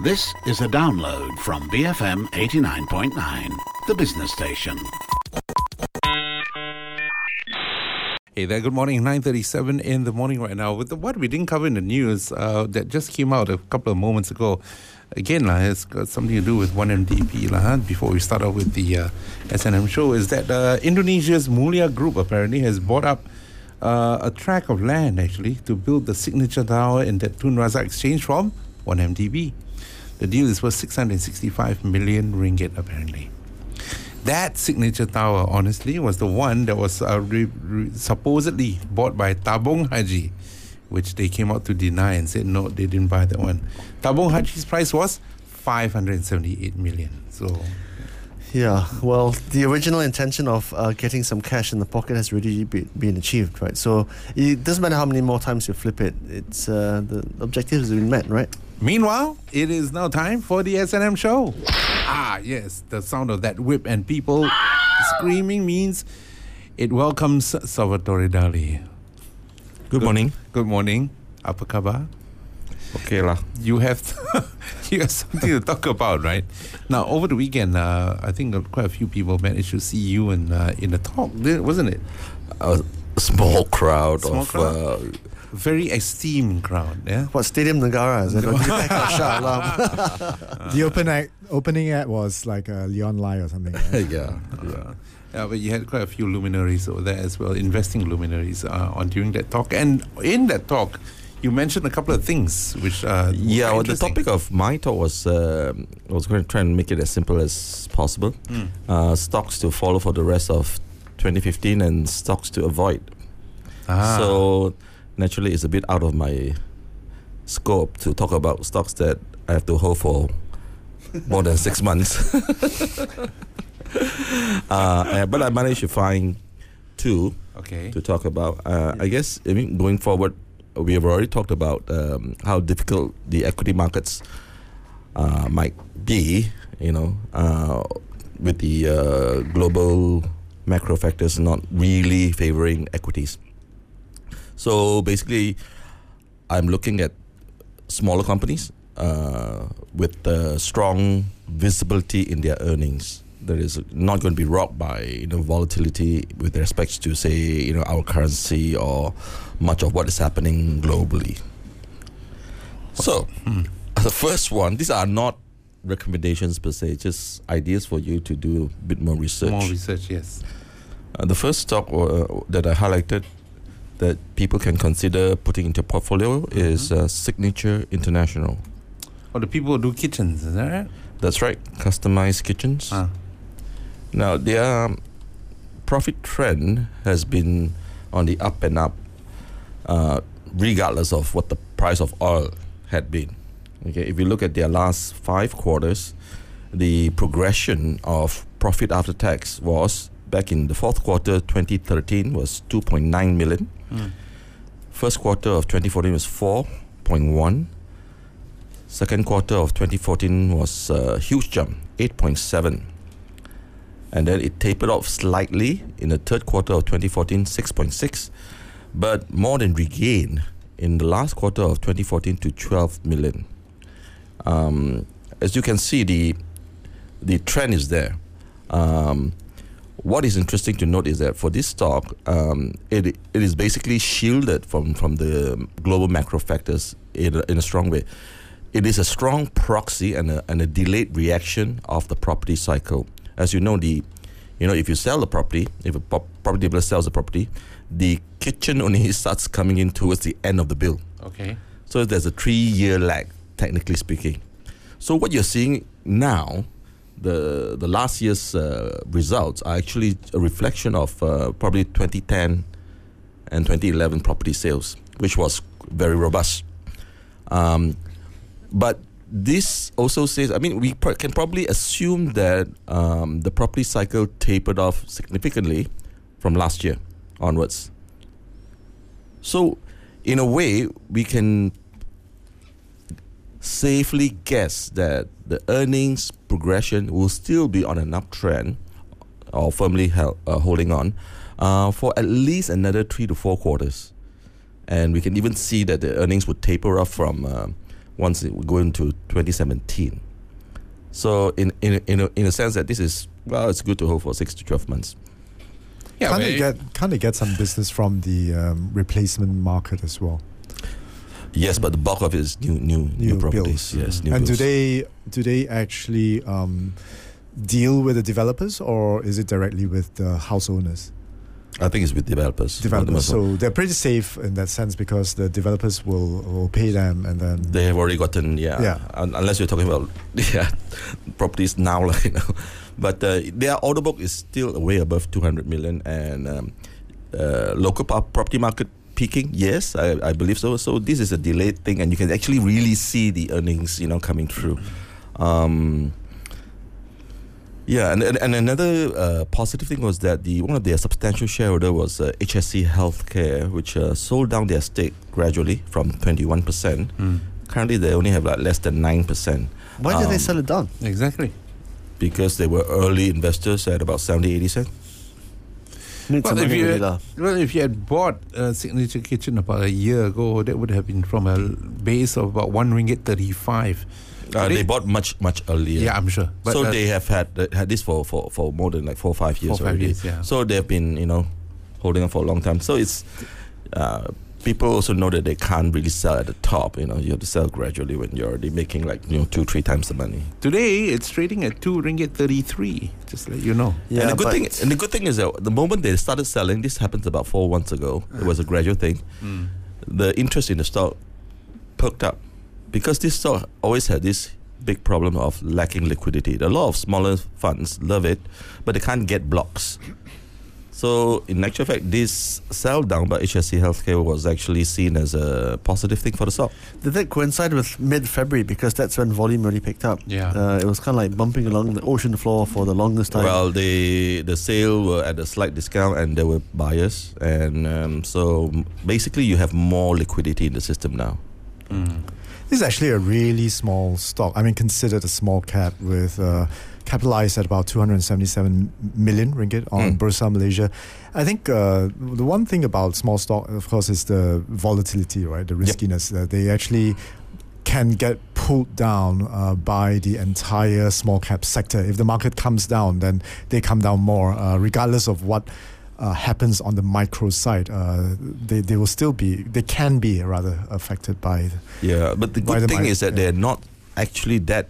This is a download from BFM 89.9, the business station. Hey there, good morning. 9.37 in the morning right now. With the, what we didn't cover in the news uh, that just came out a couple of moments ago, again, lah, it's got something to do with 1MDB. lah. Before we start off with the uh, SNM show, is that uh, Indonesia's Mulia Group apparently has bought up uh, a tract of land actually to build the signature tower in that Tun Razak exchange from 1MDB. The deal is worth 665 million ringgit apparently. That signature tower, honestly, was the one that was uh, re- re- supposedly bought by Tabung Haji, which they came out to deny and said no, they didn't buy that one. Tabung Haji's price was 578 million. So, Yeah, well, the original intention of uh, getting some cash in the pocket has already be, been achieved, right? So it doesn't matter how many more times you flip it; it's uh, the objective has been met, right? Meanwhile, it is now time for the SNM show. Ah, yes, the sound of that whip and people screaming means it welcomes Salvatore Dali. Good morning. Good morning. Apa khabar? Okay lah. you have you have something to talk about, right? Now, over the weekend, uh, I think quite a few people managed to see you in uh, in the talk, wasn't it? A small crowd Small of crowd? Uh, Very esteemed crowd, yeah. What Stadium Negara is it? Or Shah Alam? the open act, opening act was like uh, Leon Lai or something. right? yeah. Uh, yeah, but you had quite a few luminaries over there as well, investing luminaries uh, on during that talk. And in that talk, you mentioned a couple of things which uh, Yeah, well, the topic of my talk was uh, I was going to try and make it as simple as possible. Mm. Uh, stocks to follow for the rest of 2015 and stocks to avoid. Ah. So naturally, it's a bit out of my scope to talk about stocks that I have to hold for more than six months. uh, but I managed to find two okay. to talk about. Uh, I guess I mean going forward, we have already talked about um, how difficult the equity markets uh, might be. You know, uh, with the uh, global macro factors not really favoring equities. So basically, I'm looking at smaller companies uh, with uh, strong visibility in their earnings. That is not going to be rocked by you know volatility with respect to say you know our currency or much of what is happening globally. So the first one, these are not recommendations per se, just ideas for you to do a bit more research. More research, yes. Uh, the first stock uh, that I highlighted that people can consider putting into portfolio is uh, Signature International. Or the people who do kitchens, is that right? That's right, customized kitchens. Ah. Now their profit trend has been on the up and up, uh, regardless of what the price of oil had been. Okay, if you look at their last five quarters, the progression of profit after tax was back in the fourth quarter 2013 was 2.9 million. Mm. First quarter of 2014 was 4.1. Second quarter of 2014 was a huge jump, 8.7. And then it tapered off slightly in the third quarter of 2014, 6.6. But more than regained in the last quarter of 2014 to 12 million. Um, as you can see, the the trend is there. Um, what is interesting to note is that for this stock, um, it it is basically shielded from from the global macro factors in a, in a strong way. It is a strong proxy and a, and a delayed reaction of the property cycle. As you know, the you know if you sell the property, if a property developer sells the property, the kitchen only starts coming in towards the end of the bill. Okay. So there's a three-year lag, technically speaking. So what you're seeing now, the the last year's uh, results are actually a reflection of uh, probably 2010 and 2011 property sales, which was very robust. Um, but this also says, I mean, we pr- can probably assume that um, the property cycle tapered off significantly from last year onwards. So, in a way, we can safely guess that the earnings progression will still be on an uptrend or firmly held, uh, holding on uh, for at least another three to four quarters. And we can even see that the earnings would taper off from uh, once it go into 2017. So in in in a, in a sense that this is well, it's good to hold for six to 12 months. Yeah, can't they get can't they get some business from the um, replacement market as well? Yes, but the bulk of it is new new new, New properties. builds. Yes, new and do they do they actually um, deal with the developers or is it directly with the house owners? I think it's with developers. Developers. So So they're pretty safe in that sense because the developers will, will pay them and then they have already gotten yeah. Yeah. Un- unless you're talking about yeah properties now, like you know. But uh, their order book is still way above 200 million, and um, uh, local property market peaking. Yes, I, I believe so. So this is a delayed thing, and you can actually really see the earnings, you know, coming through. Um, yeah, and, and, and another uh, positive thing was that the one of their substantial shareholder was uh, HSC Healthcare, which uh, sold down their stake gradually from 21%. Mm, Currently, they only have like less than 9% Why did they Um, sell it down? exactly. because they were early investors at about 70, 80 cents. Need Well, if you had, well, if you had bought uh, Signature Kitchen about a year ago, that would have been from a base of about one ringgit thirty-five. Uh, Today- they bought much, much earlier. Yeah, I'm sure. But so uh, they have had uh, had this for, for, for more than like four or five years Four, five already. years, yeah. So they've been, you know, holding on for a long time. So it's uh, people also know that they can't really sell at the top. You know, you have to sell gradually when you're already making like you know two, three times the money. today it's trading at two ringgit thirty-three. Just to let you know. Yeah, and the good thing, and the good thing is that the moment they started selling, this happened about four months ago. It was a gradual thing. Mm. The interest in the stock perked up because this stock always had this big problem of lacking liquidity. A lot of smaller funds love it, but they can't get blocks. So, in actual fact, this sell down by HSC Healthcare was actually seen as a positive thing for the stock. did that coincide with mid-February because that's when volume really picked up. Yeah. Uh, it was kind of like bumping along the ocean floor for the longest time. Well, the the sale were at a slight discount, and there were buyers, and um, so basically you have more liquidity in the system now. Mm. This is actually a really small stock. I mean, considered a small cap with uh, capitalized at about 277 million ringgit on Mm. Bursa Malaysia. I think uh, the one thing about small stock, of course, is the volatility, right? The riskiness that they actually can get pulled down uh, by the entire small cap sector. If the market comes down, then they come down more, uh, regardless of what uh, happens on the micro side. Uh, they, they will still be, they can be rather affected by. Yeah, but the good the thing mi- is that they're not actually that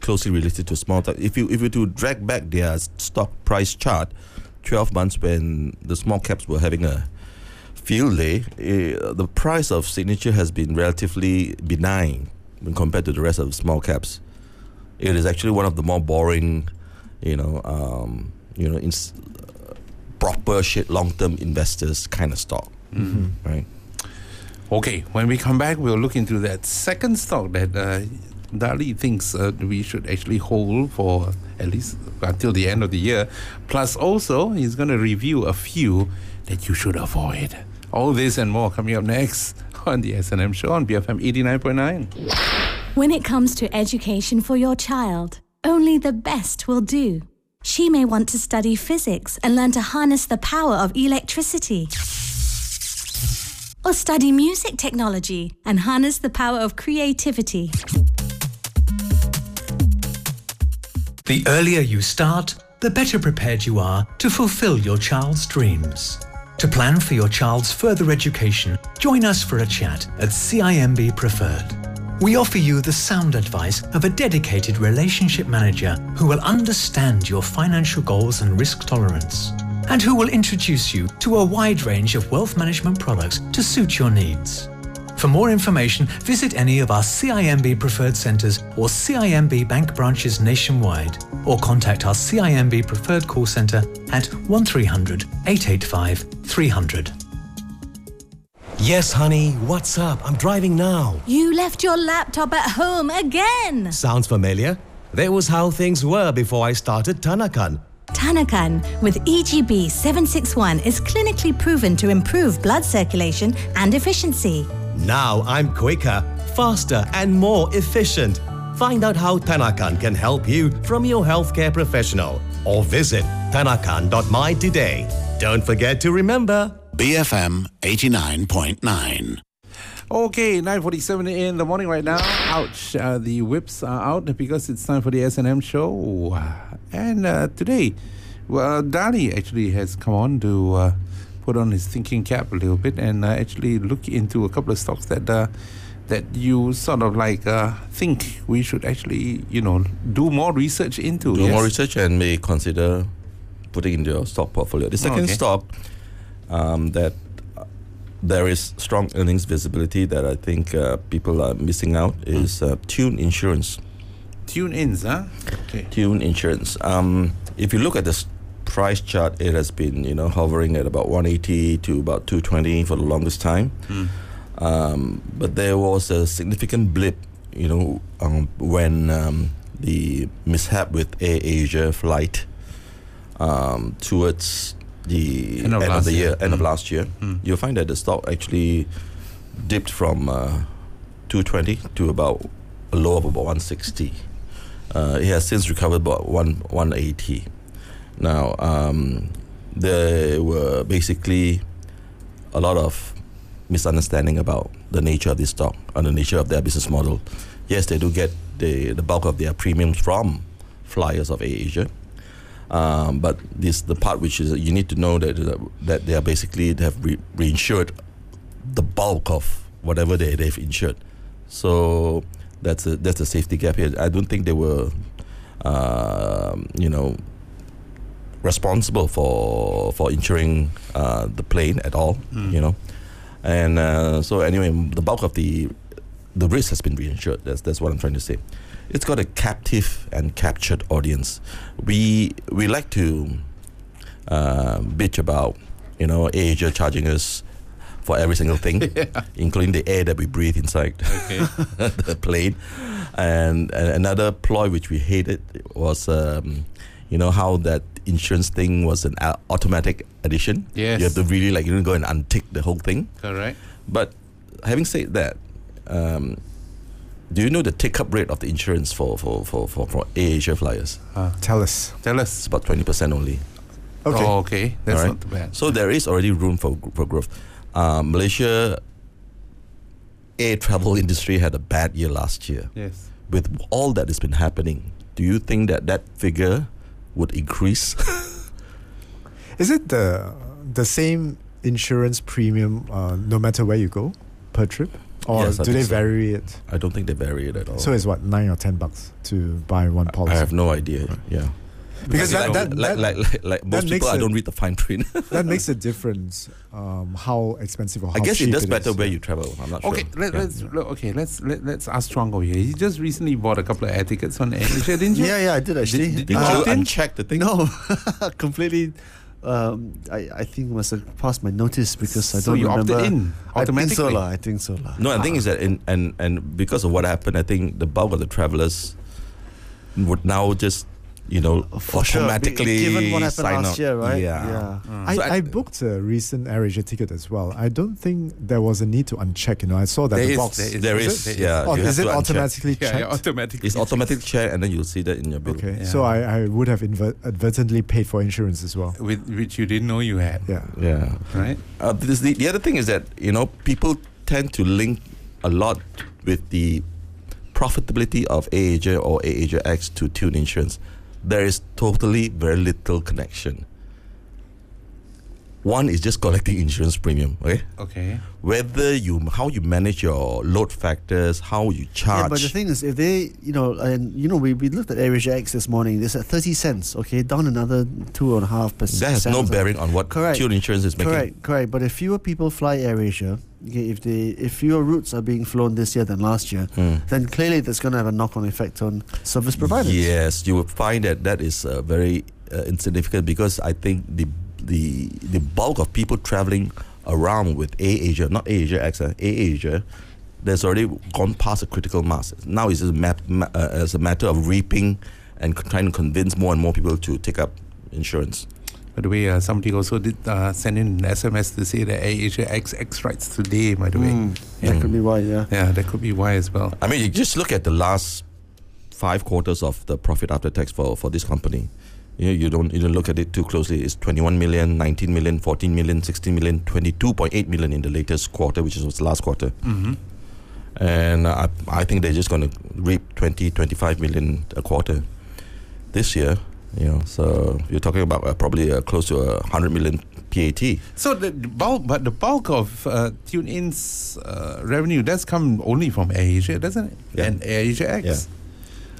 closely related to small tech. If you if you to drag back their stock price chart, twelve months when the small caps were having a field day, eh, the price of signature has been relatively benign when compared to the rest of the small caps. It is actually one of the more boring, you know, um, you know, ins- proper shit long term investors kind of stock, Mm. right? Okay, when we come back, we'll look into that second stock that uh, Dali thinks uh, we should actually hold for at least until the end of the year. Plus, also, he's going to review a few that you should avoid. All this and more coming up next on the S&M show on BFM 89.9. When it comes to education for your child, only the best will do. She may want to study physics and learn to harness the power of electricity. Or study music technology and harness the power of creativity. The earlier you start, the better prepared you are to fulfill your child's dreams. To plan for your child's further education, join us for a chat at CIMB Preferred. We offer you the sound advice of a dedicated relationship manager who will understand your financial goals and risk tolerance, and who will introduce you to a wide range of wealth management products to suit your needs. For more information, visit any of our CIMB preferred centres or CIMB bank branches nationwide, or contact our CIMB preferred call centre at 1300 885 300. Yes, honey, what's up? I'm driving now. You left your laptop at home again! Sounds familiar? That was how things were before I started Tanakan. Tanakan with EGB 761 is clinically proven to improve blood circulation and efficiency. Now I'm quicker, faster, and more efficient. Find out how Tanakan can help you from your healthcare professional or visit tanakan.my today. Don't forget to remember BFM 89.9. Okay, 9.47 in the morning right now. Ouch, uh, the whips are out because it's time for the S&M show. And uh, today, well, Dali actually has come on to uh, put on his thinking cap a little bit and uh, actually look into a couple of stocks that uh, that you sort of like uh, think we should actually, you know, do more research into. Do yes? more research and may consider putting into your stock portfolio. The second Okay. stock um, that uh, there is strong earnings visibility that I think uh, people are missing out is uh, Tune Insurance. Tune ins, huh? Okay. Tune Insurance. Um, if you look at the s- price chart, it has been you know hovering at about 180 to about 220 for the longest time. Um, but there was a significant blip, you know, um, when um, the mishap with Air Asia flight um, towards the End of last the year, year. end of Mm. last year, Mm. you'll find that the stock actually dipped from uh, 220 to about a low of about 160. Uh, it has since recovered about one 180. Now, um, there were basically a lot of misunderstanding about the nature of this stock and the nature of their business model. Yes, they do get the, the bulk of their premiums from flyers of Asia. Um, but this the part which is you need to know that uh, that they are basically they have re- reinsured the bulk of whatever they they've insured. So that's a that's a safety gap here. I don't think they were, um, you know, responsible for for insuring uh, the plane at all. Mm. You know, and uh, so anyway, the bulk of the the risk has been reinsured. That's that's what I'm trying to say. It's got a captive and captured audience. We we like to uh, bitch about you know Asia charging us for every single thing, including the air that we breathe inside Okay. the plane. And, and another ploy which we hated was, um, you know, how that insurance thing was an automatic addition. Yes. You have to really like you know go and untick the whole thing. Correct. But having said that, um, do you know the take up rate of the insurance for for for for, for Asia flyers? Tell us. Tell us. It's about twenty percent only. Okay. Oh, okay. That's Alright. not bad. So there is already room for for growth. Um, Malaysia air travel industry had a bad year last year. Yes. With all that has been happening, do you think that that figure would increase? Is it the the same insurance premium uh, no matter where you go per trip, or Yes, do they so. vary it? I don't think they vary it at all. So it's what nine or ten bucks to buy one policy. I have no idea. Yeah, because like, that, that, like, that, like, like, like most makes people, I don't read the fine print. that makes a difference. Um, how expensive or how I guess it cheap does matter is. where you travel. I'm not Okay, sure. let, Yeah. let's look, okay. Let's let, let's ask Strong over here. He just recently bought a couple of air tickets on AirAsia, didn't you? Yeah, yeah, I did actually. Did- Did Uh, you opt uncheck the thing? No, completely. Um, I, I think must have passed my notice because I don't you opted remember. in I think so, automatically? lah. I think so, lah. No, the thing is that, in, and and because of what happened, I think the bulk of the travelers would now just, you know, For sure, automatically given what happened sign last up. year, right? Yeah. Yeah. I, So I, I- booked a recent AirAsia ticket as well. I don't think there was a need to uncheck. You know, I saw that There the is, box. there is. There Is is, it? yeah. Oh, you is have it to uncheck. automatically Yeah, yeah, automatically. It's automatic check, and then you'll see that in your bill. Okay, Yeah. so I, I would have inver- advertently paid for insurance as well. With which you didn't know you had, Yeah. Yeah. right? Uh, this, the, the other thing is that you know people tend to link a lot with the profitability of AAJ or AAJ X to Tune Insurance. There is totally very little connection. One is just collecting insurance premium, okay? Okay. Whether you how you manage your load factors, how you charge. Yeah, but the thing is, if they, you know, and you know, we, we looked at AirAsia X this morning. It's at thirty cents. Okay, down another two and a half percent. that has no bearing on what Correct. Tune Insurance is making. Correct, correct. But if fewer people fly AirAsia, okay, if they if fewer routes are being flown this year than last year, Hmm. then clearly that's going to have a knock-on effect on service providers. Yes, you will find that that is uh, very uh, insignificant because I think the the the bulk of people traveling around with A Asia, not A Asia X, A Asia, there's already gone past a critical mass. Now it's just a, map, ma- uh, as a matter of reaping and trying to convince more and more people to take up insurance. By the way, uh, somebody also did uh, send in an SMS to say that AirAsia X X rights today. By the way, Mm, that could be why. Yeah. yeah, that could be why as well. I mean, you just look at the last five quarters of the profit after tax for, for this company. You, you don't you don't look at it too closely. It's 21 million, 19 million, 14 million, 16 million, 22.8 million in the latest quarter, which is was the last quarter. Mm-hmm. And I, I think they're just going to reap 20, 25 million a quarter this year. You know, so you're talking about uh, probably uh, close to a 100 million PAT. So the bulk, but the bulk of uh, TuneIn's uh, revenue does come only from AirAsia, doesn't it? Yeah. And AirAsia X. Yeah.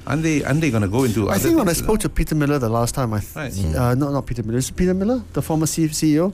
Aren't they? Aren't they going to go into? I think when I spoke to Peter Miller the last time, I th- Right. Mm. uh, no, not Peter Miller, it's Peter Miller, the former C- CEO.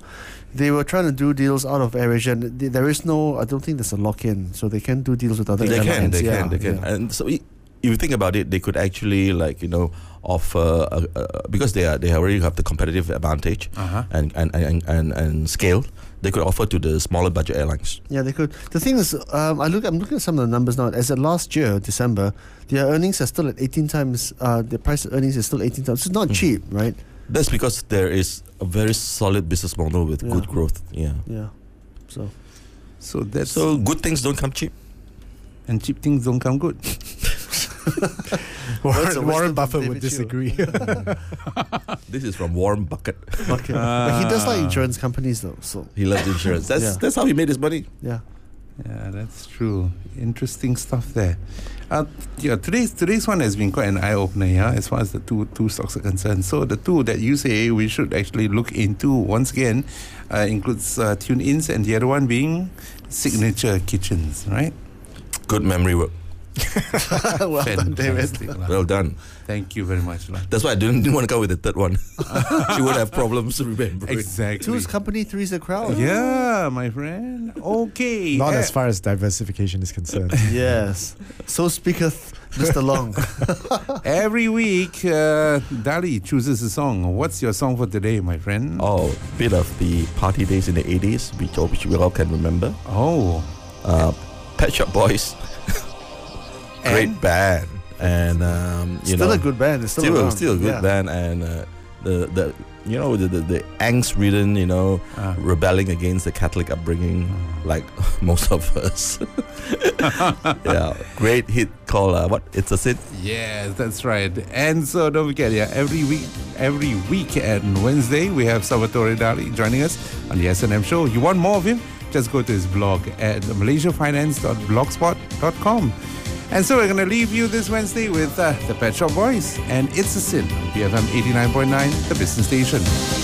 They were trying to do deals out of AirAsia. And there is no, I don't think there's a lock in, so they can do deals with other They can, they yeah, can, they can. yeah. And so i- if you think about it, they could actually like you know offer a, a, because they are they already have the competitive advantage Uh-huh. and, and, and, and, and scale. They could offer to the smaller budget airlines. Yeah, they could. The thing is, um, I look. I'm looking at some of the numbers now. As of last year, December, their earnings are still at 18 times. Uh, their price of earnings is still 18 times. It's not Mhm. cheap, right? That's because there is a very solid business model with Yeah. good growth. Yeah. Yeah. So So that's So good things don't come cheap. and cheap things don't come good. Words of Warren, wisdom Warren Buffett would disagree. This is from Warren Bucket. okay. but he does like insurance companies, though. So He loves insurance. That's Yeah. that's how he made his money. yeah. Yeah, that's true. Interesting stuff there. Uh, yeah, today's today's one has been quite an eye opener, yeah, as far as the two two stocks are concerned. So the two that you say we should actually look into once again uh, includes uh, TuneIns and the other one being Signature Kitchens, right? Good memory work. well done, David. Well done. Thank you very much. lah. That's why I didn't, didn't want to go with the third one. she would have problems remembering. Exactly. Two's company, three's a crowd. Yeah, my friend. Okay. Not eh, as far as diversification is concerned. Yes. So speaketh Mr. Long. Every week, uh, Dali chooses a song. What's your song for today, my friend? Oh, bit of the party days in the 80s, which, all- which we all can remember. Oh. Uh, Pet Shop Boys, great And? band, and um, you still know, a good band. It's still, still, still a good Yeah. band, and uh, the the you know the the, the angst-ridden, you know, Ah. rebelling against the Catholic upbringing, like most of us. yeah, great hit called uh, what? It's a sin. Yes, that's right. And so don't forget, yeah, every week, every week and Wednesday we have Salvatore Dali joining us on the S&M show. You want more of him? Just go to his blog at malaysiafinance.blogspot.com. And so we're going to leave you this Wednesday with uh, the Pet Shop Boys and It's a Sin on BFM 89.9, the business station.